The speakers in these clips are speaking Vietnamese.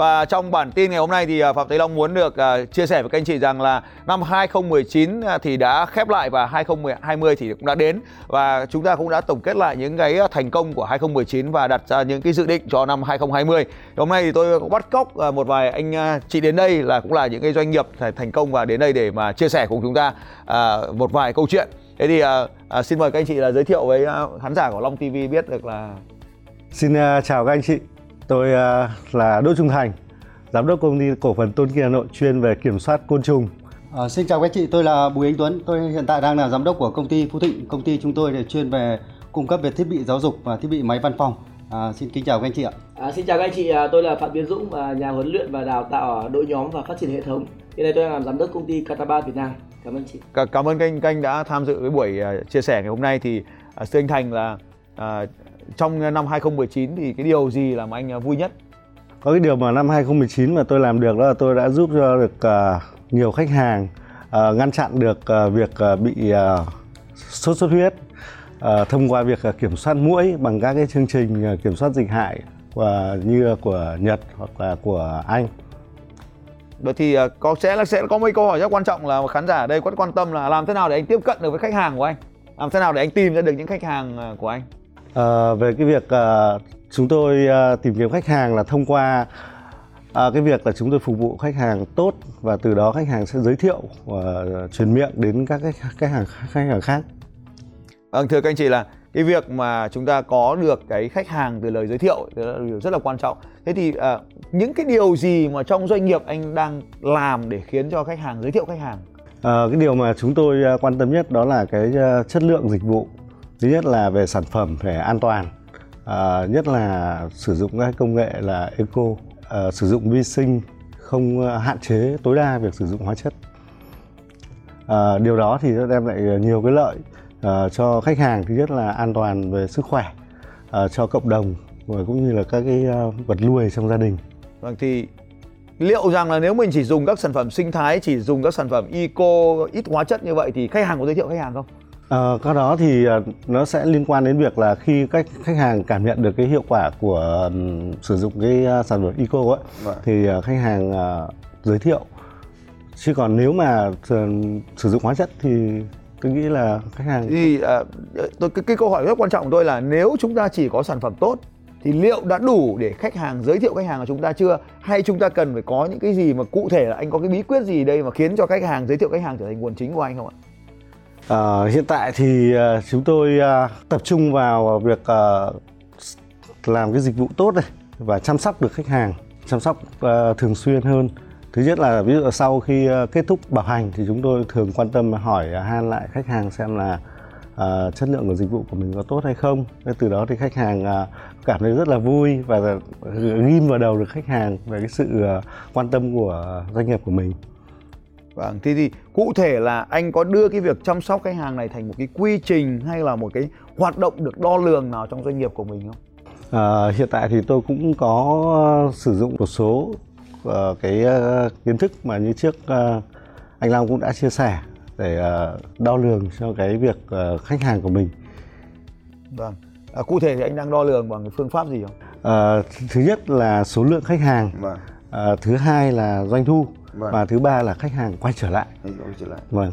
Và trong bản tin ngày hôm nay thì à, Phạm Thế Long muốn được à, chia sẻ với các anh chị rằng là năm 2019 à, thì đã khép lại và 2020 thì cũng đã đến và chúng ta cũng đã tổng kết lại những cái thành công của 2019 và đặt ra những cái dự định cho năm 2020. Hôm nay thì tôi cũng bắt cóc một vài anh chị đến đây là cũng là những cái doanh nghiệp thành công và đến đây để mà chia sẻ cùng chúng ta một vài câu chuyện. Thế thì xin mời các anh chị là giới thiệu với khán giả của Long TV biết được là Xin chào các anh chị. Tôi uh, là Đỗ Trung Thành, giám đốc công ty cổ phần Tôn Kỳ Hà Nội chuyên về kiểm soát côn trùng. À, xin chào các chị, tôi là Bùi Anh Tuấn. Tôi hiện tại đang là giám đốc của công ty Phú Thịnh. Công ty chúng tôi để chuyên về cung cấp về thiết bị giáo dục và thiết bị máy văn phòng. À, xin kính chào các anh chị ạ. À, xin chào các anh chị, à, tôi là Phạm Tiến Dũng, nhà huấn luyện và đào tạo ở đội nhóm và phát triển hệ thống. Hiện nay tôi đang làm giám đốc công ty Kataba Việt Nam. Cảm ơn chị. Cảm ơn các anh, các anh đã tham dự cái buổi chia sẻ ngày hôm nay. Thì uh, Sư Anh Thành là uh, trong năm 2019 thì cái điều gì làm anh vui nhất? Có cái điều mà năm 2019 mà tôi làm được đó là tôi đã giúp cho được uh, nhiều khách hàng uh, ngăn chặn được uh, việc uh, bị uh, sốt xuất huyết uh, thông qua việc uh, kiểm soát mũi bằng các cái chương trình uh, kiểm soát dịch hại và như của Nhật hoặc là của Anh. Vậy thì có sẽ là sẽ có mấy câu hỏi rất quan trọng là khán giả ở đây rất quan tâm là làm thế nào để anh tiếp cận được với khách hàng của anh? Làm thế nào để anh tìm ra được những khách hàng của anh? À, về cái việc uh, chúng tôi uh, tìm kiếm khách hàng là thông qua uh, cái việc là chúng tôi phục vụ khách hàng tốt và từ đó khách hàng sẽ giới thiệu và truyền miệng đến các cái khách hàng khách hàng khác. Vâng thưa các anh chị là cái việc mà chúng ta có được cái khách hàng từ lời giới thiệu là điều rất là quan trọng. Thế thì uh, những cái điều gì mà trong doanh nghiệp anh đang làm để khiến cho khách hàng giới thiệu khách hàng? À, cái điều mà chúng tôi quan tâm nhất đó là cái chất lượng dịch vụ thứ nhất là về sản phẩm phải an toàn. À, nhất là sử dụng các công nghệ là eco à, sử dụng vi sinh không ờ, hạn chế tối đa việc sử dụng hóa chất. À, điều đó thì nó đem lại nhiều cái lợi à, cho khách hàng. Thứ nhất là an toàn về sức khỏe à, cho cộng đồng và cũng như là các cái vật nuôi trong gia đình. Vâng thì liệu rằng là nếu mình chỉ dùng các sản phẩm sinh thái chỉ dùng các sản phẩm eco ít hóa chất như vậy thì khách hàng có giới thiệu khách hàng không? Ờ, cái đó thì ờ, nó sẽ liên quan đến việc là khi các khách hàng cảm nhận được cái hiệu quả của um, sử dụng cái uh, sản phẩm eco ấy vâng. thì uh, khách hàng uh, giới thiệu. Chứ còn nếu mà uh, sử dụng hóa chất thì tôi nghĩ là khách hàng thì uh, tôi cái, cái câu hỏi rất quan trọng của tôi là nếu chúng ta chỉ có sản phẩm tốt thì liệu đã đủ để khách hàng giới thiệu khách hàng của chúng ta chưa? Hay chúng ta cần phải có những cái gì mà cụ thể là anh có cái bí quyết gì đây mà khiến cho khách hàng giới thiệu khách hàng trở thành nguồn chính của anh không ạ À, hiện tại thì uh, chúng tôi uh, tập trung vào việc uh, làm cái dịch vụ tốt này và chăm sóc được khách hàng, chăm sóc uh, thường xuyên hơn. Thứ nhất là ví dụ sau khi uh, kết thúc bảo hành thì chúng tôi thường quan tâm hỏi uh, han lại khách hàng xem là uh, chất lượng của dịch vụ của mình có tốt hay không. Nên từ đó thì khách hàng uh, cảm thấy rất là vui và ghim vào đầu được khách hàng về cái sự uh, quan tâm của doanh nghiệp của mình. Vâng, thế thì cụ thể là anh có đưa cái việc chăm sóc khách hàng này thành một cái quy trình hay là một cái hoạt động được đo lường nào trong doanh nghiệp của mình không? À, hiện tại thì tôi cũng có sử dụng một số uh, cái uh, kiến thức mà như trước uh, anh Long cũng đã chia sẻ để uh, đo lường cho cái việc uh, khách hàng của mình. Vâng. À, cụ thể thì anh đang đo lường bằng cái phương pháp gì không? À, thứ nhất là số lượng khách hàng. Vâng. À, thứ hai là doanh thu vâng. và thứ ba là khách hàng quay trở lại quay trở lại vâng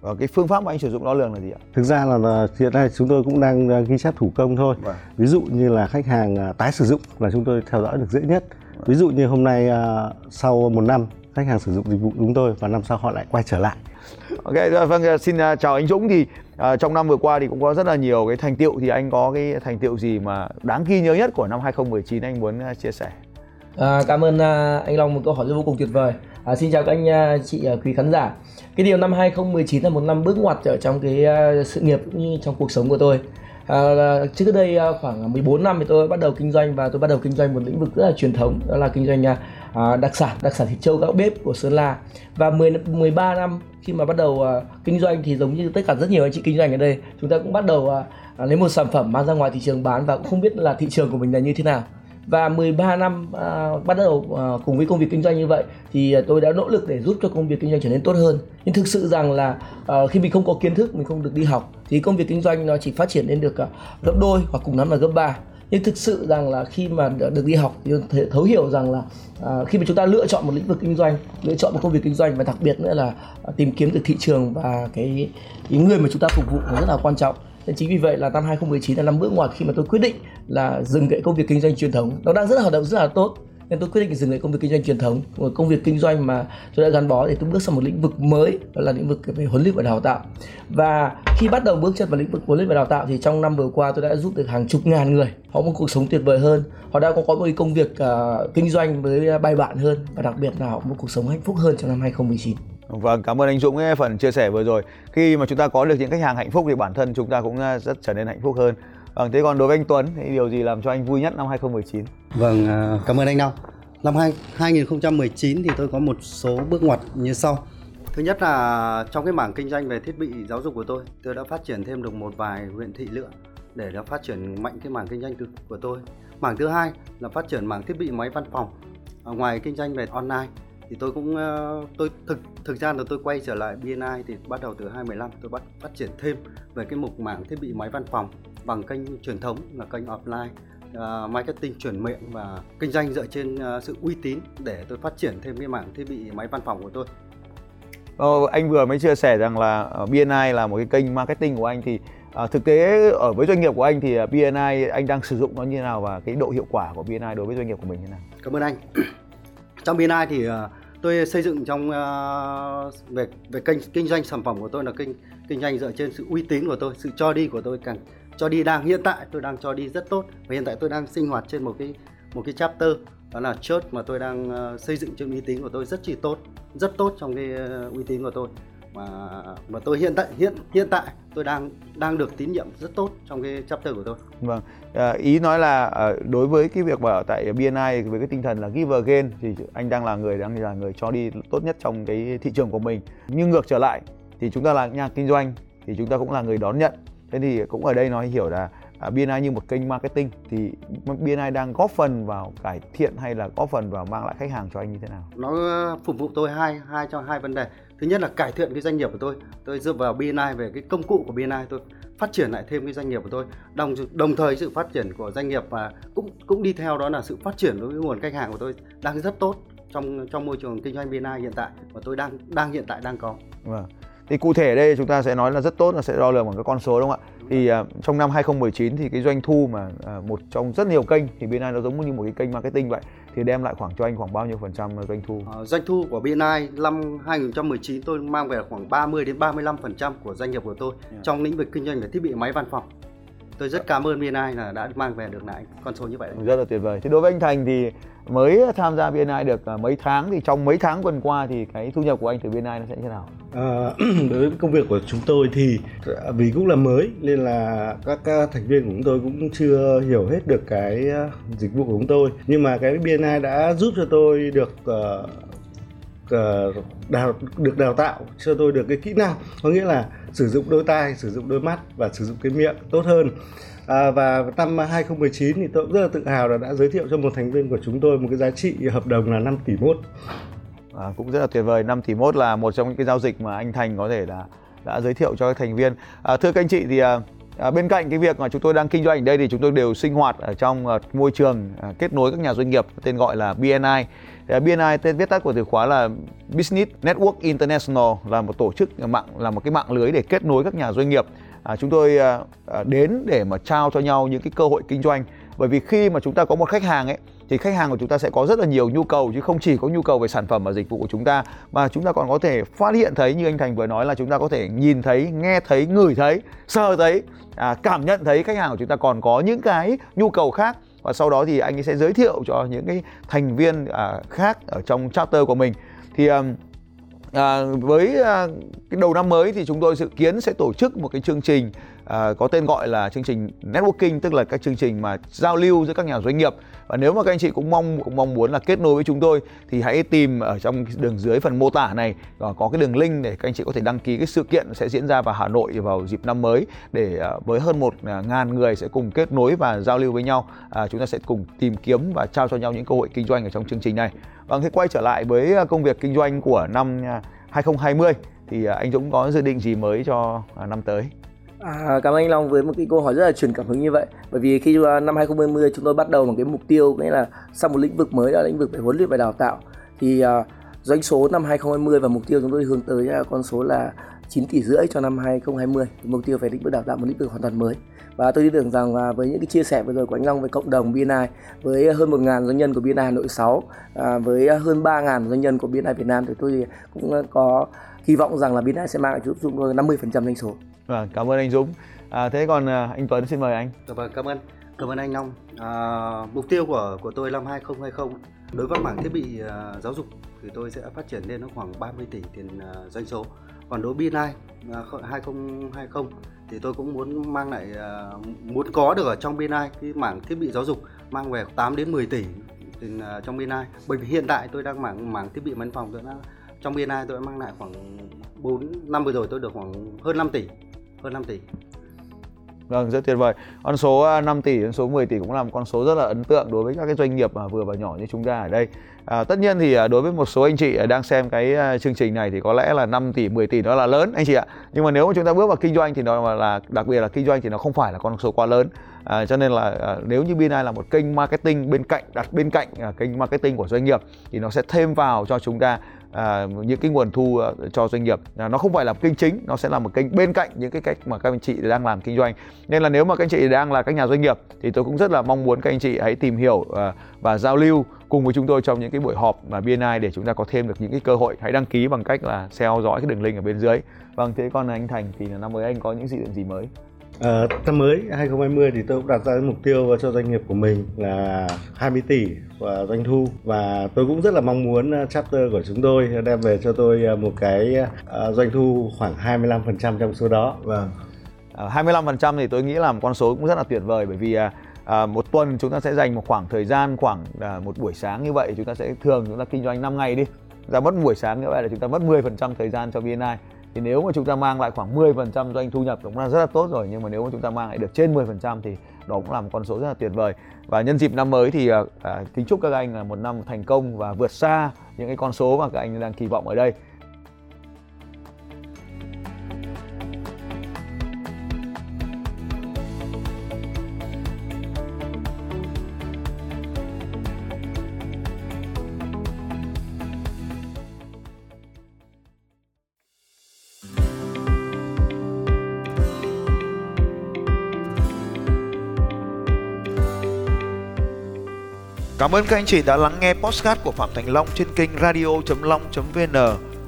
và cái phương pháp mà anh sử dụng đo lường là gì ạ? Thực ra là, là hiện nay chúng tôi cũng đang ghi chép thủ công thôi. Vâng. Ví dụ như là khách hàng à, tái sử dụng là chúng tôi theo dõi được dễ nhất. ví dụ như hôm nay uh, sau một năm khách hàng sử dụng dịch vụ chúng tôi và năm sau họ lại quay trở lại Ok, vâng xin chào anh Dũng thì uh, trong năm vừa qua thì cũng có rất là nhiều cái thành tiệu thì anh có cái thành tiệu gì mà đáng ghi nhớ nhất của năm 2019 anh muốn chia sẻ? À, cảm ơn à, anh Long một câu hỏi vô cùng tuyệt vời. À, xin chào các anh à, chị à, quý khán giả. Cái điều năm 2019 là một năm bước ngoặt ở trong cái à, sự nghiệp cũng như trong cuộc sống của tôi. À, trước đây à, khoảng 14 năm thì tôi bắt đầu kinh doanh và tôi bắt đầu kinh doanh một lĩnh vực rất là truyền thống đó là kinh doanh à, à đặc sản đặc sản thịt trâu gạo bếp của Sơn La và 10 13 năm khi mà bắt đầu à, kinh doanh thì giống như tất cả rất nhiều anh chị kinh doanh ở đây chúng ta cũng bắt đầu à, à, lấy một sản phẩm mang ra ngoài thị trường bán và cũng không biết là thị trường của mình là như thế nào và 13 năm à, bắt đầu à, cùng với công việc kinh doanh như vậy thì à, tôi đã nỗ lực để giúp cho công việc kinh doanh trở nên tốt hơn. Nhưng thực sự rằng là à, khi mình không có kiến thức mình không được đi học thì công việc kinh doanh nó chỉ phát triển lên được à, gấp đôi hoặc cùng lắm là gấp ba. Nhưng thực sự rằng là khi mà được đi học thì thấu hiểu rằng là à, khi mà chúng ta lựa chọn một lĩnh vực kinh doanh lựa chọn một công việc kinh doanh và đặc biệt nữa là à, tìm kiếm được thị trường và cái, cái người mà chúng ta phục vụ nó rất là quan trọng nên chính vì vậy là năm 2019 là năm bước ngoặt khi mà tôi quyết định là dừng cái công việc kinh doanh truyền thống. Nó đang rất là hoạt động rất là tốt. Nên tôi quyết định dừng lại công việc kinh doanh truyền thống. Một công việc kinh doanh mà tôi đã gắn bó để tôi bước sang một lĩnh vực mới đó là lĩnh vực về huấn luyện và đào tạo. Và khi bắt đầu bước chân vào lĩnh vực huấn luyện và đào tạo thì trong năm vừa qua tôi đã giúp được hàng chục ngàn người họ một cuộc sống tuyệt vời hơn. Họ đã có có một công việc uh, kinh doanh với bài bản hơn và đặc biệt là họ một cuộc sống hạnh phúc hơn trong năm 2019 Vâng, cảm ơn anh Dũng cái phần chia sẻ vừa rồi. Khi mà chúng ta có được những khách hàng hạnh phúc thì bản thân chúng ta cũng à, rất trở nên hạnh phúc hơn. Vâng, thế còn đối với anh Tuấn thì điều gì làm cho anh vui nhất năm 2019? Vâng, à, cảm ơn anh Long. Năm 2019 thì tôi có một số bước ngoặt như sau. Thứ nhất là trong cái mảng kinh doanh về thiết bị giáo dục của tôi, tôi đã phát triển thêm được một vài huyện thị lựa để nó phát triển mạnh cái mảng kinh doanh của tôi. Mảng thứ hai là phát triển mảng thiết bị máy văn phòng. Ở ngoài kinh doanh về online thì tôi cũng ờ, tôi thực thực ra là tôi quay trở lại BNI thì bắt đầu từ 2015 tôi bắt phát triển thêm về cái mục mảng thiết bị máy văn phòng bằng kênh truyền thống là kênh offline uh, marketing chuyển miệng và kinh doanh dựa trên uh, sự uy tín để tôi phát triển thêm cái mảng thiết bị máy văn phòng của tôi. Ờ, anh vừa mới chia sẻ rằng là BNI là một cái kênh marketing của anh thì à, thực tế ở với doanh nghiệp của anh thì BNI anh đang sử dụng nó như thế nào và cái độ hiệu quả của BNI đối với doanh nghiệp của mình như thế nào? Cảm ơn anh trong BNI thì ờ, tôi xây dựng trong ờ, về về kênh kinh doanh sản phẩm của tôi là kinh kinh doanh dựa trên sự uy tín của tôi, sự cho đi của tôi càng cho đi đang hiện tại tôi đang cho đi rất tốt. Và hiện tại tôi đang sinh hoạt trên một cái một cái chapter đó là church mà tôi đang ờ, xây dựng trên uy tín của tôi rất chi tốt rất tốt trong cái uy tín của tôi mà mà tôi hiện tại hiện hiện tại tôi đang đang được tín nhiệm rất tốt trong cái chapter của tôi. Vâng, à, ý nói là à, đối với cái việc mà ở tại BNI với cái tinh thần là give again thì anh đang là người đang là người cho đi tốt nhất trong cái thị trường của mình. Nhưng ngược trở lại thì chúng ta là nhà kinh doanh thì chúng ta cũng là người đón nhận thế thì cũng ở đây nói hiểu là à, BNI như một kênh marketing thì BNI đang góp phần vào cải thiện hay là góp phần vào mang lại khách hàng cho anh như thế nào? Nó phục vụ tôi hai hai cho hai vấn đề. Thứ nhất là cải thiện cái doanh nghiệp của tôi. Tôi dựa vào BNI về cái công cụ của BNI tôi phát triển lại thêm cái doanh nghiệp của tôi. Đồng đồng thời sự phát triển của doanh nghiệp và cũng cũng đi theo đó là sự phát triển đối với nguồn khách hàng của tôi đang rất tốt trong trong môi trường kinh doanh BNI hiện tại và tôi đang đang hiện tại đang có. Vâng thì cụ thể đây chúng ta sẽ nói là rất tốt là sẽ đo lường bằng cái con số đúng không ạ thì uh, trong năm 2019 thì cái doanh thu mà uh, một trong rất nhiều kênh thì BNI nó giống như một cái kênh marketing vậy thì đem lại khoảng cho anh khoảng bao nhiêu phần trăm doanh thu? Uh, doanh thu của BNI năm 2019 tôi mang về khoảng 30 đến 35 phần trăm của doanh nghiệp của tôi yeah. trong lĩnh vực kinh doanh về thiết bị máy văn phòng tôi rất cảm ơn BNI là đã mang về được lại con số như vậy. Rất là tuyệt vời. Thế đối với anh Thành thì mới tham gia BNI được à, mấy tháng thì trong mấy tháng tuần qua thì cái thu nhập của anh từ BNI nó sẽ như thế nào? À, đối với công việc của chúng tôi thì vì cũng là mới nên là các thành viên của chúng tôi cũng chưa hiểu hết được cái à, dịch vụ của chúng tôi nhưng mà cái BNI đã giúp cho tôi được uh, Ờ, đào được đào tạo cho tôi được cái kỹ năng. Có nghĩa là sử dụng đôi tai sử dụng đôi mắt và sử dụng cái miệng tốt hơn. À, và năm 2019 thì tôi cũng rất là tự hào là đã giới thiệu cho một thành viên của chúng tôi một cái giá trị hợp đồng là 5 tỷ mốt. À, cũng rất là tuyệt vời. 5 tỷ mốt là một trong những cái giao dịch mà anh Thành có thể là đã giới thiệu cho các thành viên. À, thưa các anh chị thì à, à, bên cạnh cái việc mà chúng tôi đang kinh doanh ở đây thì chúng tôi đều sinh hoạt ở trong uh, môi trường uh, kết nối các nhà doanh nghiệp tên gọi là BNI. Uh, à, BNI tên viết tắt của từ khóa là Business Network International là một tổ chức à, mạng là một cái mạng lưới để kết nối các nhà doanh nghiệp. À, chúng tôi uh, đến để mà trao cho nhau những cái cơ hội kinh doanh bởi vì khi mà chúng ta có một khách hàng ấy thì khách hàng của chúng ta sẽ có rất là nhiều nhu cầu chứ không chỉ có nhu cầu về sản phẩm và dịch vụ của chúng ta mà chúng ta còn có thể phát hiện thấy như anh Thành vừa nói là chúng ta có thể nhìn thấy, nghe thấy, ngửi thấy, sờ thấy, à, cảm nhận thấy khách hàng của chúng ta còn có những cái nhu cầu khác. Và sau đó thì anh ấy sẽ giới thiệu cho những cái thành viên à, khác ở trong chapter của mình. Thì à, À, với à, cái đầu năm mới thì chúng tôi dự kiến sẽ tổ chức một cái chương trình à, có tên gọi là chương trình networking tức là các chương trình mà giao lưu giữa các nhà doanh nghiệp. Và nếu mà các anh chị cũng mong cũng mong muốn là kết nối với chúng tôi thì hãy tìm ở trong đường dưới phần mô tả này và có cái đường link để các anh chị có thể đăng ký cái sự kiện sẽ diễn ra vào Hà Nội vào dịp năm mới để ờ, với hơn một ờ, ngàn người sẽ cùng kết nối và giao lưu với nhau. À, chúng ta sẽ cùng tìm kiếm và trao cho nhau những cơ hội kinh doanh ở trong chương trình này. Vâng, khi quay trở lại với công việc kinh doanh của năm 2020 thì anh Dũng có dự định gì mới cho năm tới? À, cảm ơn anh Long với một cái câu hỏi rất là truyền cảm hứng như vậy. Bởi vì khi à, năm 2020 chúng tôi bắt đầu một cái mục tiêu nghĩa là sang một lĩnh vực mới đó là lĩnh vực về huấn luyện và đào tạo. Thì uh, doanh số năm 2020 và mục tiêu chúng tôi hướng tới là con số là 9 tỷ rưỡi cho năm 2020 mục tiêu về lĩnh vực đào tạo một lĩnh vực hoàn toàn mới. Và tôi tin tưởng rằng là với những cái chia sẻ vừa rồi của anh Long với cộng đồng BNI với hơn 1.000 doanh nhân của BNI Hà Nội 6 à, với hơn 3.000 doanh nhân của BNI Việt Nam thì tôi cũng có hy vọng rằng là BNI sẽ mang lại giúp chúng tôi 50% doanh số. Vâng, cảm ơn anh Dũng. À, thế còn à, anh Tuấn xin mời anh. Dạ vâng, cảm ơn. Cảm ơn anh Long. À, mục tiêu của của tôi năm 2020 đối với mảng thiết bị uh, giáo dục thì tôi sẽ phát triển lên nó khoảng 30 tỷ tiền uh, doanh số. Còn đối với BNI uh, 2020 thì tôi cũng muốn mang lại uh, muốn có được ở trong BNI cái mảng thiết bị giáo dục mang về 8 đến 10 tỷ tiền uh, trong BNI. Bởi vì hiện tại tôi đang mảng mảng thiết bị văn phòng tôi đã trong BNI tôi đã mang lại khoảng 4 năm vừa rồi tôi được khoảng hơn 5 tỷ hơn 5 tỷ Vâng, rất tuyệt vời. Con số à, 5 tỷ con số 10 tỷ cũng là một con số rất là ấn tượng đối với các cái doanh nghiệp mà vừa và nhỏ như chúng ta ở đây. À, tất nhiên thì à, đối với một số anh chị à, đang xem cái chương trình này thì có lẽ là 5 tỷ, 10 tỷ đó là lớn anh chị ạ. Nhưng mà nếu mà chúng ta bước vào kinh doanh thì nó là đặc biệt là kinh doanh thì nó không phải là con số quá lớn. À, cho nên là à, nếu như BNI là một kênh marketing bên cạnh đặt bên cạnh à, kênh marketing của doanh nghiệp thì nó sẽ thêm vào cho chúng ta à, những cái nguồn thu à, cho doanh nghiệp. À, nó không phải là kênh chính nó sẽ là một kênh bên cạnh những cái cách mà các anh chị đang làm kinh doanh. Nên là nếu mà các anh chị đang là các nhà doanh nghiệp thì tôi cũng rất là mong muốn các anh chị hãy tìm hiểu à, và giao lưu cùng với chúng tôi trong những cái buổi họp mà BNI để chúng ta có thêm được những cái cơ hội. Hãy đăng ký bằng cách là theo dõi cái đường link ở bên dưới. Vâng thế còn anh Thành thì năm mới anh có những dự định gì mới? À, năm mới 2020 thì tôi cũng đặt ra cái mục tiêu cho doanh nghiệp của mình là 20 tỷ và doanh thu và tôi cũng rất là mong muốn ờ, chapter của chúng tôi đem về cho tôi ờ, một cái doanh thu khoảng 25% trong số đó. Vâng. À, 25% thì tôi nghĩ là một con số cũng rất là tuyệt vời bởi vì à, một tuần chúng ta sẽ dành một khoảng thời gian khoảng à, một buổi sáng như vậy chúng ta sẽ thường chúng ta kinh doanh 5 ngày đi. ra mất một buổi sáng như vậy là chúng ta mất 10% thời gian cho BNI thì nếu mà chúng ta mang lại khoảng 10% doanh thu nhập cũng là rất là tốt rồi nhưng mà nếu mà chúng ta mang lại được trên 10% thì đó cũng là một con số rất là tuyệt vời. Và nhân dịp năm mới thì à, à, kính chúc các anh là một năm thành công và vượt xa những cái con số mà các anh đang kỳ vọng ở đây. Cảm ơn các anh chị đã lắng nghe podcast của Phạm Thành Long trên kênh radio.long.vn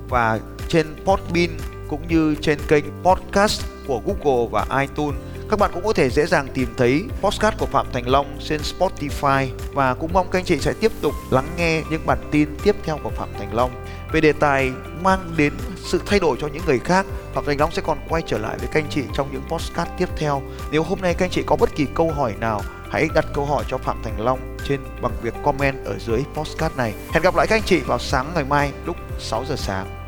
và trên Podbean cũng như trên kênh podcast của Google và iTunes. Các bạn cũng có thể dễ dàng tìm thấy podcast của Phạm Thành Long trên Spotify và cũng mong các anh chị sẽ tiếp tục lắng nghe những bản tin tiếp theo của Phạm Thành Long về đề tài mang đến sự thay đổi cho những người khác. Phạm Thành Long sẽ còn quay trở lại với các anh chị trong những podcast tiếp theo. Nếu hôm nay các anh chị có bất kỳ câu hỏi nào, hãy đặt câu hỏi cho Phạm Thành Long trên bằng việc comment ở dưới postcard này. Hẹn gặp lại các anh chị vào sáng ngày mai lúc 6 giờ sáng.